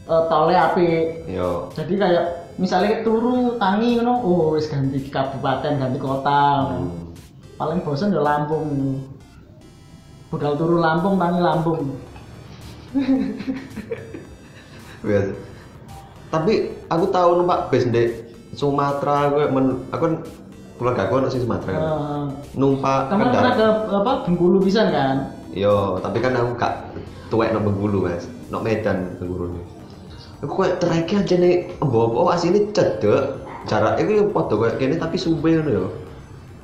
eh, tolnya api Yo. jadi kayak misalnya turu tangi ngono oh wis ganti kabupaten ganti kota Hmm. paling bosan ya Lampung budal turu Lampung tangi Lampung Biasa. Tapi aku tahu numpak bis di Sumatera gue men aku kan keluarga aku anak sing Sumatera kan. Eh, Numpak kamu pernah kendara. ke apa Bengkulu bisa kan Yo, tapi kan aku gak tuwek nang Bengkulu, Mas. Nok Medan Bengkulu. Aku kayak terakhir aja nih, bawa oh asini cedek. Jarak itu yang foto kayak gini tapi sube ngono yo.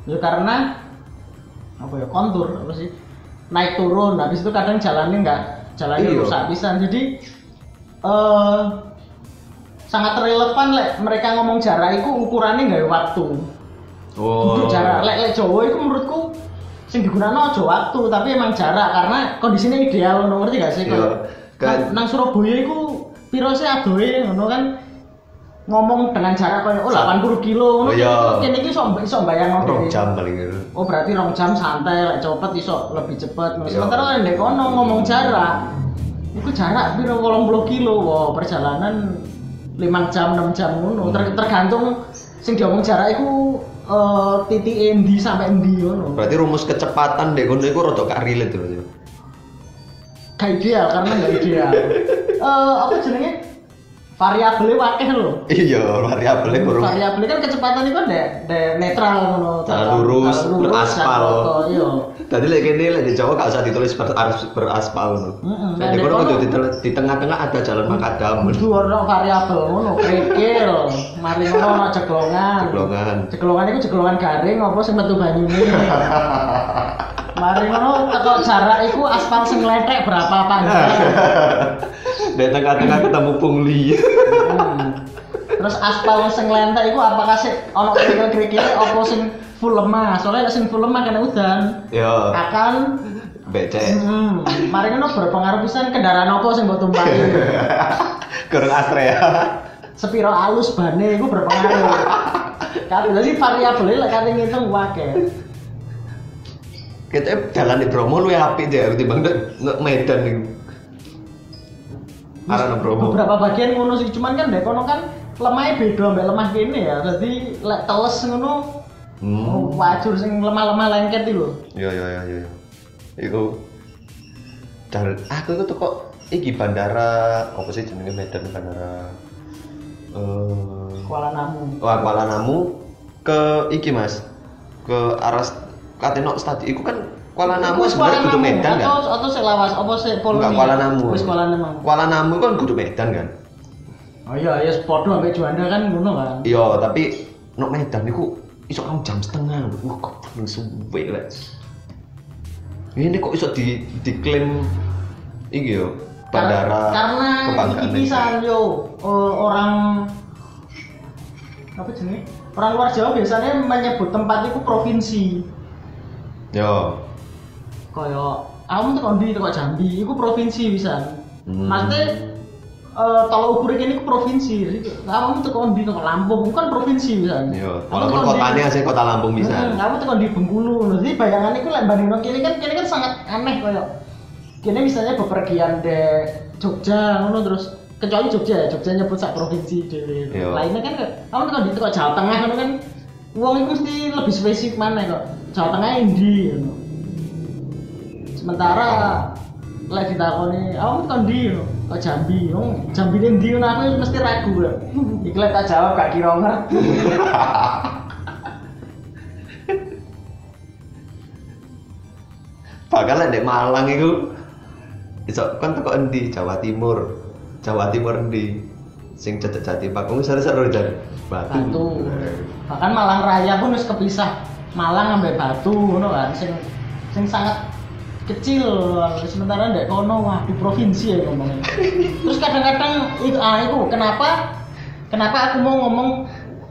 ya karena apa ya kontur apa sih naik turun habis itu kadang jalannya nggak jalannya Iya. rusak pisan. Jadi eh sangat relevan lek mereka ngomong jarak itu ukurannya nggak waktu. Oh. Untuk jarak. Lek lek Jawa itu menurutku sing digunakan aja waktu tapi emang jarak karena kondisinya ideal ngerti gak sih? Iya, Kalau kan- nang, Surabaya itu piro sih adoe ngono kan ngomong dengan jarak kayak oh 80 kilo ngono Oh, iya. kene iki iso iso bayang Rong jam paling gitu. Oh berarti rong jam santai lek cepet iso lebih cepet. Iya. Sementara ndek kono ngomong jarak. Iku jarak piro 80 kilo. Wow, perjalanan 5 jam 6 jam ngono. Ter- tergantung sing diomong jarak iku eh titik endi sampai endi ngono. Berarti rumus kecepatan deh kono iku rada gak relate tuh. Gak ideal karena gak ideal. Eh apa jenenge? Variabelnya wakil lho. Iya, variabelnya kurang. Variabelnya kan kecepatan itu kan dek netral ngono. Lurus, Jalan beraspal. Iya. Tadi lagi kene lek di Jawa gak usah ditulis ber, beraspal tuh. Mm-mm, Nah, nah, di di kono kudu di, tengah-tengah ada jalan makadam. Kudu ono variabel ngono, kerikil. Mari ngono ono jeglongan. Jeglongan. Jeglongan itu jeglongan garing apa sing metu banyune. Mari ngono teko jarak iku aspal sing letek berapa panjang. Di tengah-tengah ketemu pungli. Hmm. Terus aspal sing lentek iku apakah sih ono kerikil-kerikil apa sing full lemah? Soalnya nek sing full lemah kena udan Yo, akan becek. Hmm, mari ngono berpengaruh pisan kendaraan apa sing mbok tumpaki. Kurang Astrea. sepiro alus bane itu berpengaruh. Kan jadi variabelnya lek kate ngitung wae. Kita jalan di Bromo lu ya apik deh, nek nek Medan nih. Nang Bromo. Beberapa bagian ngono sih, cuman kan dek kono kan lemahnya beda ambek lemah kene ya. Jadi lek teles ngono Hmm. oh, wajur sing lemah-lemah lengket iki lho. Iya iya iya iya. Iku Dar aku itu kok iki bandara apa sih jenenge Medan bandara eh Kuala Namu. Wah, Kuala Namu ke iki Mas. Ke arah Kateno Stadion iku kan Kuala Namu sebenarnya kudu Namu, Medan kan. Atau atau sik lawas apa sik Polri? Enggak Kuala Namu. Wis Kuala Namu. Kuala Namu kan kudu Medan kan. Oh iya, ya sepodo ambek Juanda kan ngono kan. Iya, tapi no Medan iku iso kan jam setengah. Wah, kok paling suwe lek. Ini kok iso di diklaim iki yo bandara karena kebanggaan iki pisan yo orang apa jenenge? Orang luar Jawa biasanya menyebut tempat itu provinsi. Yo. Kaya kamu tuh kondi tuh Jambi, itu provinsi bisa. Hmm. Maksudnya eh tolak ukur ini ku provinsi. Kamu tuh kondi tuh Lampung, itu kan provinsi bisa. Yo, walaupun kotanya asli kota Lampung bisa. Hmm, kamu tuh di Bengkulu. Jadi bayangannya ku lek bandingno kene kan kene kan sangat aneh kaya. Kene misalnya bepergian de Jogja ngono terus kecuali Jogja ya, Jogja nyebut sak provinsi dhewe. Iya. Lainnya kan kamu tuh di kok Jawa Tengah ngono kan wong itu mesti lebih spesifik mana kok. Jawa Tengah endi ngono. Sementara lek ditakoni, kamu tuh di ngono, kok Jambi, wong Jambi ini ndi ngono aku mesti ragu kok. Iki lek tak jawab gak kira ngerti. Bahkan lek di Malang itu iso kan teko endi Jawa Timur. Jawa Timur endi? Sing cecek jati Pak. Wong seru-seru jan. Batu. Batu. Bahkan Malang Raya pun wis kepisah Malang sampai Batu ngono kan sing sing sangat kecil sementara ndek kono wah di provinsi ya ngomongnya. Terus kadang-kadang itu ah itu kenapa kenapa aku mau ngomong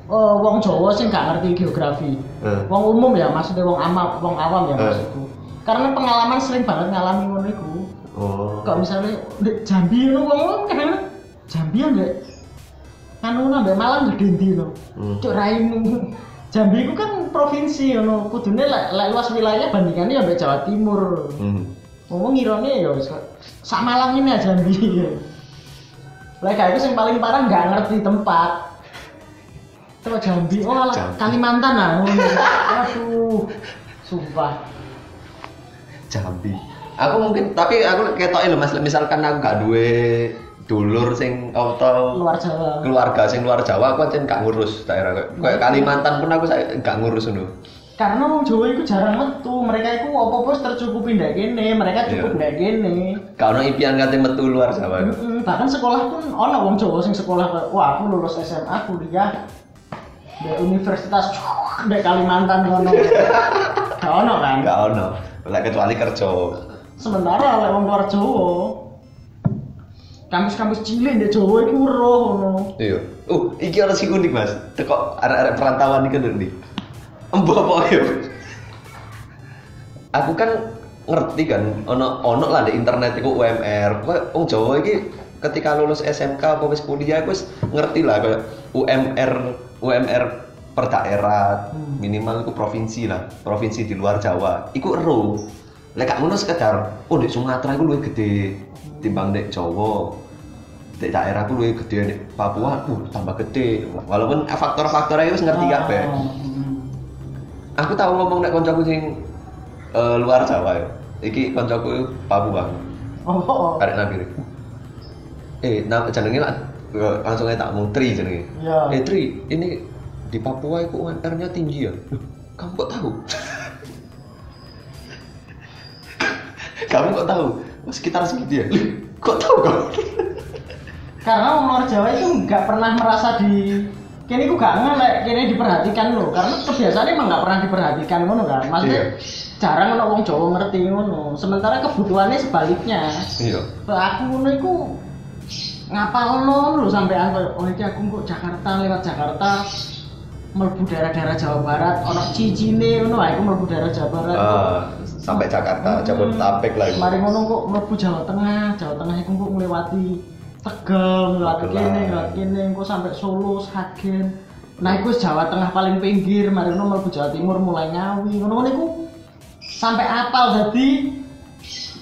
eh, wong Jawa sing gak ngerti geografi. Eh. Wong umum ya maksudnya wong ama, wong awam ya Eh. maksudku. Karena pengalaman sering banget ngalami ngono iku. Oh. Kok misalnya ndek Jambi ngono wong kadang Jambi ya anu ndek Malang gede ndi no. Hmm. Cuk raimu. Jambi itu kan provinsi ngono. Kudune lek lek luas wilayah bandingannya ya mbek Jawa Timur. Hmm. Ngomong ngirone ya wis sak Malang ini aja Jambi. Lek yang paling parah nggak ngerti tempat. Coba Jambi, oh alah, Jambi. Kalimantan lah. Aduh, sumpah. Jambi. Aku mungkin tapi aku ketoke lho Mas, misalkan aku gak duwe dulur sing atau Luar Jawa. keluarga sing luar Jawa aku ancen gak ngurus daerah kayak kayak Kalimantan pun aku saya gak ngurus ngono. Karena wong Jawa itu jarang metu, mereka itu apa-apa tercukupi ndek kene, mereka cukup Iya. ndek kene. Gak ono impian kate metu luar Jawa. Mm-mm, bahkan sekolah pun ono wong Jawa sing sekolah kayak wah aku lulus SMA kuliah di universitas di Kalimantan ngono. Gak ono kan? Gak ono. Lek kecuali kerja. Sementara lek wong luar Jawa kampus-kampus cilik di Jawa iku weruh ngono. Iya. Uh, iki ono sing unik Mas. Teko arek-arek perantauan iki ndi. Embo apa ya? Aku kan ngerti kan ono ono lah di internet iku UMR. Wong Jawa iki ketika lulus SMK apa wis kuliah aku wis ngerti lah kayak UMR UMR per daerah Hmm. minimal itu provinsi lah provinsi di luar Jawa iku ero lek gak ngono sekedar oh di Sumatera iku luwih gede timbang di Jawa di daerah aku luwih gede di Papua uh tambah gede walaupun faktor-faktornya wis ngerti kabeh. Ah, mm. aku tahu ngomong nek koncoku sing eh, luar Jawa ya. Iki koncoku Papua. Oh, oh. arek nabi eh nama jenenge lah eh, langsung aja tak mau Tri jenenge. Iya. eh Tri ini di Papua itu UMR-nya tinggi ya? Kamu kok tahu? Kamu kok tahu? oh, sekitar segitu ya kok tahu kamu Karena wong luar Jawa itu nggak pernah merasa di kini ku gak ngelek, kini diperhatikan loh. Karena kebiasaan emang nggak pernah diperhatikan ngono kan. Maksudnya Iya. jarang ono wong Jawa ngerti ngono. Sementara kebutuhannya sebaliknya. iya aku ngono ngapalno lho sampean koyo oh iki aku kok Jakarta lewat Jakarta mlebu daerah-daerah Jawa Barat ono cicine ngono ae aku mlebu daerah Jawa Barat Ah, sampai Jakarta Jabodetabek lagi mari ngono kok mlebu Jawa Tengah Jawa Tengah iku kok nglewati Tegal Magelang. kene nglewati kene kok sampai Solo Sragen nah iku Jawa Tengah paling pinggir mari ngono mlebu Jawa Timur mulai Ngawi ngono-ngono iku sampai apal dadi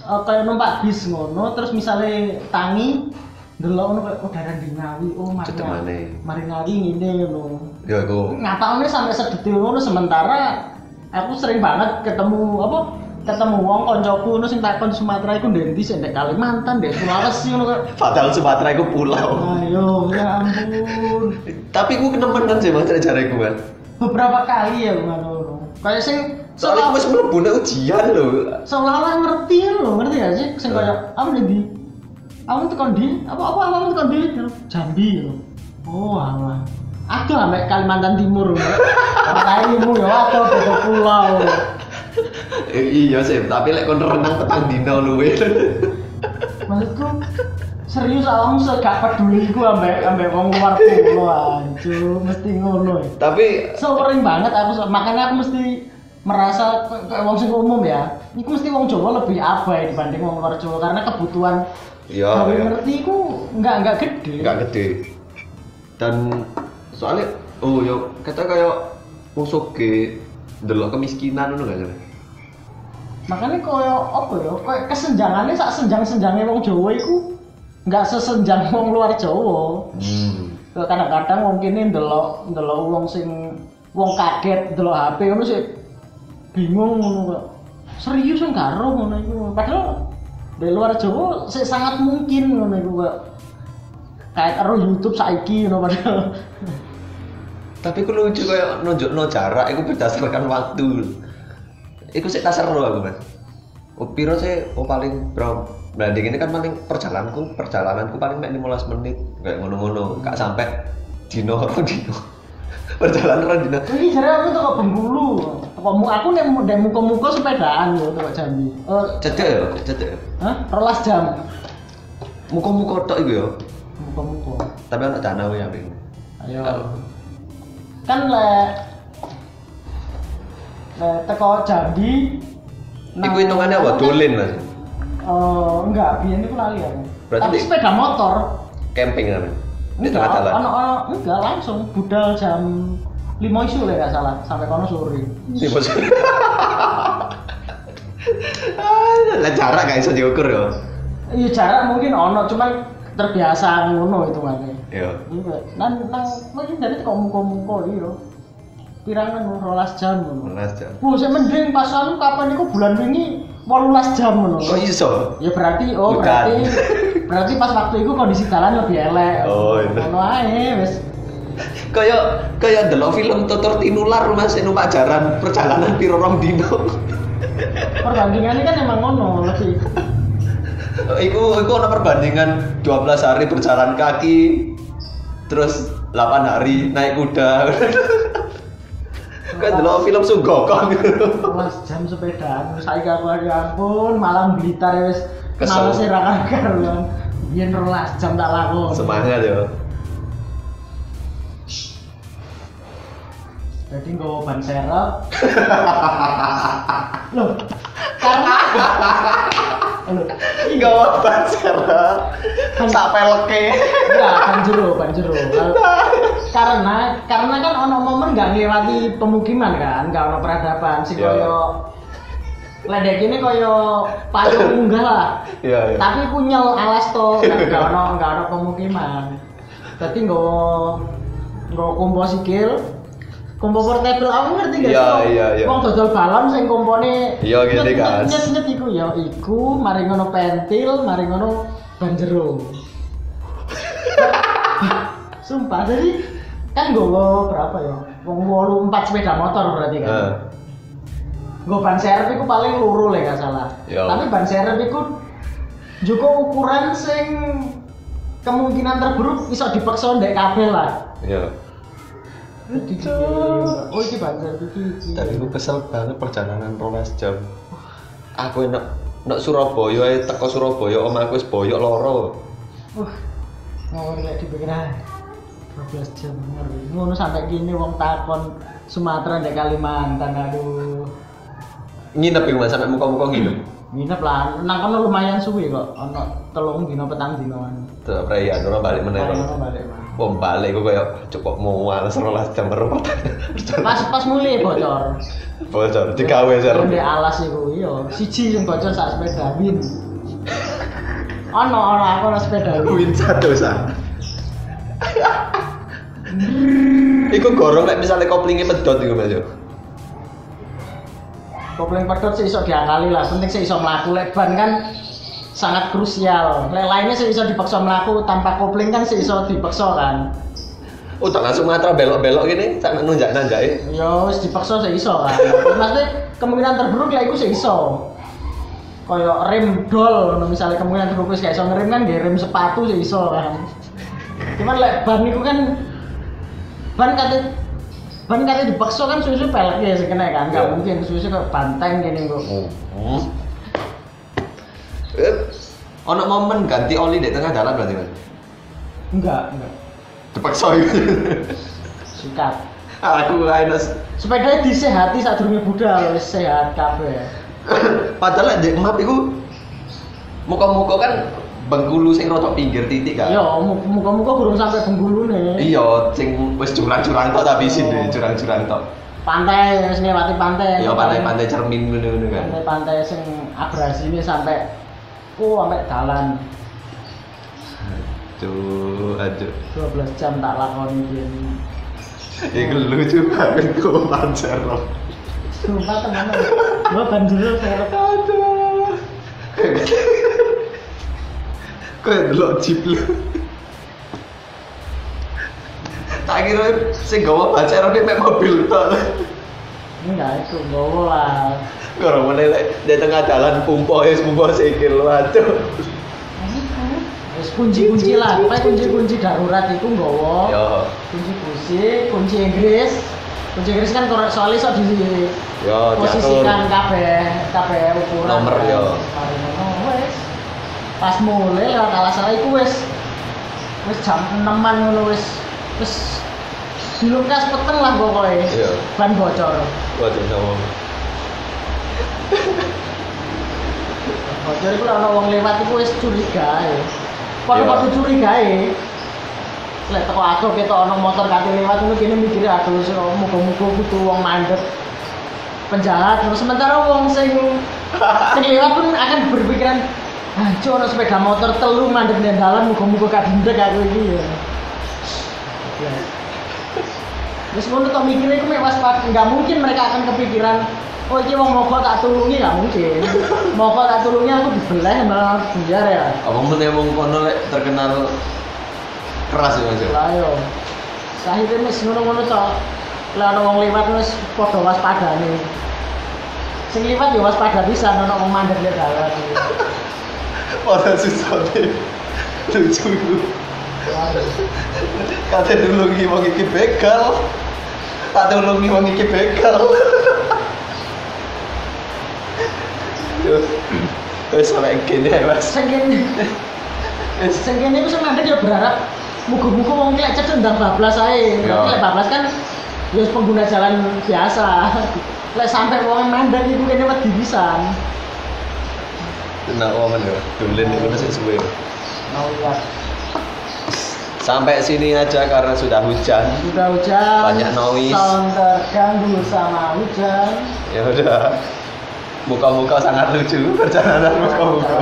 eh, kayak numpak bis ngono terus misalnya tangi delok ngono kayak oh daerah di Ngawi. Oh mari Ngawi. mari Ngawi ngene ngono. Ya aku ngapalnya sampai sedetil ngono sementara aku sering banget ketemu apa ketemu wong koncoku ngono sing takon Sumatera iku ndek ndi ndek Kalimantan ndek Sulawesi ngono kok. Padahal Sumatera itu pulau. ayo ya ampun. Tapi gue kenemenan sih mas cara gue kan. beberapa kali ya ngono. Kayak sing Soalnya gue sebelum bunda ujian loh. seolah-olah ngerti lo ngerti gak sih? Sing kayak apa nih di aku tekan di apa apa apa tekan di Jambi lo oh alah. Ada sampai Kalimantan Timur kayakmu ya ada beda pulau iya sih, tapi lek kon renang petang dino luwe. maksudku serius awakmu segak peduli ku ambek ambek wong luar pulau anjir mesti ngono ya tapi sering banget aku makanya aku mesti merasa kayak wong sing umum ya iku mesti wong Jawa lebih abai dibanding wong luar Jawa karena kebutuhan iya, iya. ngerti ku nggak nggak gede nggak gede. Dan soalnya oh yo kata kayak wong soge delok kemiskinan ngono gak sih? Makanya koyo apa ya koyo kesenjangannya sak senjang senjangnya wong Jawa iku nggak sesenjang wong luar Jawa Hmm. Kadang-kadang wong kene ndelok ndelok wong sing wong kaget ndelok HP ngono sih bingung ngono. Serius enggak ro ngono iku. Padahal di luar Jawa sih sangat mungkin ngono iku kok. Kayak karo YouTube saiki ngono padahal. Tapi aku lucu kayak nunjukno jarak, itu berdasarkan waktu. Iku sih seru aku mas. Oh, piro sih, oh paling bro, banding ini kan paling perjalananku, perjalananku paling mek 15 menit, kayak ngono-ngono, gak sampai dino dino. Perjalanan orang dino. Ini jare aku tuh kok Bengkulu. Kok mu aku nek nek muka-muka sepedaan yo tuh Jambi. Eh, Cedek ya, cedek. ya. hah? Rolas jam. Muka-muka tok iku ya. Muka-muka. Tapi anak danau ya. Ayo. Kan le le teko Jambi. Iku hitungannya apa? Dolin mas. Oh, enggak, biyen iku lali aku. Berarti Tapi di- sepeda motor. Camping kan? Di Enggak, tengah jalan. ono ono enggak langsung budal jam 5 isu lah enggak salah sampai kono sore. Iya bos. Ah, Lah jarak gak bisa diukur ya. Iya jarak mungkin ono cuman terbiasa ngono itu kan. Iya. Iya, nan nang mungkin dari kok muka-muka iya. Pirangan rolas jam. Melas jam. Bu, saya mending pas anu kapan iku bulan wingi 18 jam ngono. Kok iso? Ya berarti oh Bukan. berarti berarti pas waktu itu kondisi jalan lebih elek. Oh, itu. Ngono ae wis. Kayak kayak delok film tutur tinular mas numpak jaran perjalanan piro rong dino. Perbandingannya kan emang ngono lebih. iku iku ono perbandingan 12 hari berjalan kaki terus 8 hari naik kuda. Kan delok film Sugokong. 18 jam sepedaan. Saiki aku ya ampun malam Blitar wis Kesel. males ra karuan. Biyen 12 jam tak lakon. Semangat ya. Jadi nggawa ban serep. Loh, karena Gak ban serap. Sak peleke. enggak ban jero, ban jero. Karena karena kan ono momen nggak ngelewati pemukiman kan, nggak ono peradaban sih Iya. koyo ledek ini koyo payung munggah lah. Iya, iya. Tapi punyel alas to, kan nggak ono nggak ono pemukiman. Jadi nggawa nggawa kompo sikil, kompo portable aku ngerti gak Iya, sih? iya, iya. Wong dodol balon sing kompone Iya, gini, Kas. Nyet nyet iku ya iku mari ngono pentil, mari ngono ban jero. Sumpah jadi kan nggawa berapa ya? Wong 8 4 sepeda motor berarti kan. Heeh. Gue ban serep itu paling luru lah gak salah. Ya. Tapi ban serep itu juga ukuran sing kemungkinan terburuk bisa dipaksa ndek kabel lah. Iya. Oh iki ban serep iki. iki. Tapi aku kesel banget perjalanan rolas jam. Aku enak nak Surabaya ae teko Surabaya omahku wis boyok loro. Wah, ngawur lek dipikir ah 12 jam ngeri. Ngono sampai gini wong takon Sumatera ndek Kalimantan aduh. Nginep iku Mas sampe muka-muka nginep. Nginep lah, nang kono lumayan suwi kok, ono telung dino petang dinoan. Tuh perayaan ora balik meneh. Bang. balik. Wong balik ku koyo cukup mual rolas jam baru Pas pas mulai bocor. bocor digawe ser. Di alas iku iya, siji sing bocor sak sepeda win. Ono ono aku ono sepeda win. Win satu sa. Iku gorong nek misalnya koplingnya pedot iku Mas yo. kopling pedot sih iso diakali lah. Penting sih iso melaku lek ban kan sangat krusial. Lek lainnya sih iso dipaksa melaku tanpa kopling kan sih iso dipaksa kan? Oh, tak langsung Sumatera belok-belok gini, tak nunjak nanjak ya wis dipaksa sih iso kan? Maksudnya kemungkinan terburuk lah iku sih iso. Koyo rem dol misalnya kemungkinan terburuk wis gak iso ngerem kan nggih rem sepatu sih iso kan? Cuman lek ban iku kan ban kate ban kate dipaksa kan susu pelek ya sih kena kan nggak Iya. mungkin susu kok banteng gini kok Oh. Eh, ono momen ganti oli di tengah jalan berarti mas? enggak enggak Dipaksa itu. sikat Aku Linus. sepeda disehati saat durunge budal wis sehat kabeh Padahal di map itu muka-muka kan Bengkulu sing rada pinggir titik kan. yo muka-muka burung sampai Bengkulu nih Iya, sing wis curang-curang tok tapi sih deh, curang-curang tok. pantai wis ngelewati pantai Iya, pantai-pantai cermin ngono-ngono kan. pantai-pantai sing abrasi ini sampai oh sampai jalan Aduh, aduh. 12 jam tak lakoni gini Iku lucu banget kok pacar lo. sumpah teman gua banjir saya Aduh. Kayak delok jeep lu. Tak kira sing gawa pacar dia mek mobil tok. enggak itu Karo meneh lek di tengah jalan pumpo wis pumpo sikil lu aduh. Wis kunci-kunci lah, pokoknya kunci-kunci darurat itu nggawa. Yo. Kunci kunci, kunci Inggris. Kunci Inggris kan korek soalnya iso di Yo, posisikan kabeh kabeh ukuran. Nomor, yo. Wis. Pas mulai lewat kalah salah iku wis wis jam 6-an ngono wis wis dilungkas peteng lah pokoknya. Iya. Ban bocor. Waduh sama. Bocor iku lek ana wong lewat iku wis curiga ya. Padha-padha curiga ya. Lek teko aku ketok ana motor kate lewat ngono kene mikire aduh muga-muga kudu wong mandek penjahat terus sementara wong sing sing lewat pun akan berpikiran Hancur ana sepeda motor telu mandek di dalan muga-muga kadindek aku iki ya. Wis ngono tok mikire iku mek waspada, enggak mungkin mereka akan kepikiran Oh iki wong mogok tak tulungi nggak mungkin. Mogok tak tulungi aku dibelah malah penjara ya. Apa meneh wong kono lek terkenal keras ya Mas? ya? Lah yo. Akhirnya wis ngono-ngono tok. Lah ana wong liwat wis padha waspadane. Sing liwat ya waspada ana wong mandek di dalan. Pada susah deh. Lucu itu. Kata dulungi wong iki begal. Tak dulungi wong iki begal. Yo. Wes sampe gini ya, Mas. Wes kene iku sing mandek ya berharap wong iki lek cedek ndang bablas ae. Lek bablas kan ya pengguna jalan biasa. Lek sampai wong mandek iku kene wedi pisan. Tenang momen ya. Dulen itu masih suwe. Sampai sini aja karena sudah hujan. Sudah hujan. Banyak noise. Sound terganggu sama hujan. Ya udah. Muka-muka sangat lucu perjalanan muka-muka.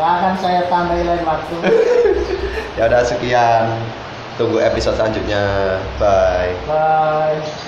Akan saya tambahin lain waktu. Ya udah sekian. Tunggu episode selanjutnya. Bye. Bye.